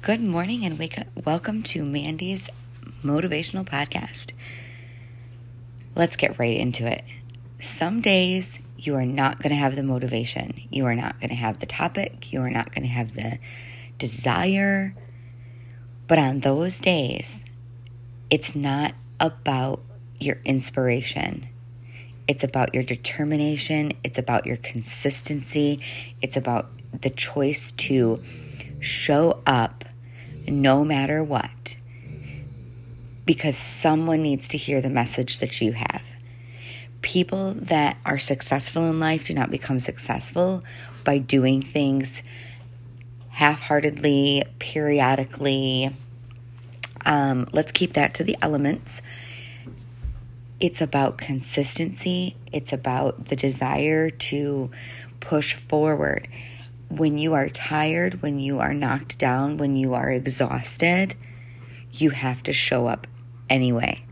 Good morning and wake up. welcome to Mandy's Motivational Podcast. Let's get right into it. Some days you are not going to have the motivation. You are not going to have the topic. You are not going to have the desire. But on those days, it's not about your inspiration. It's about your determination. It's about your consistency. It's about the choice to show up no matter what because someone needs to hear the message that you have. People that are successful in life do not become successful by doing things half heartedly, periodically. Um, let's keep that to the elements. It's about consistency, it's about the desire to push forward when you are tired, when you are knocked down, when you are exhausted, you have to show up anyway.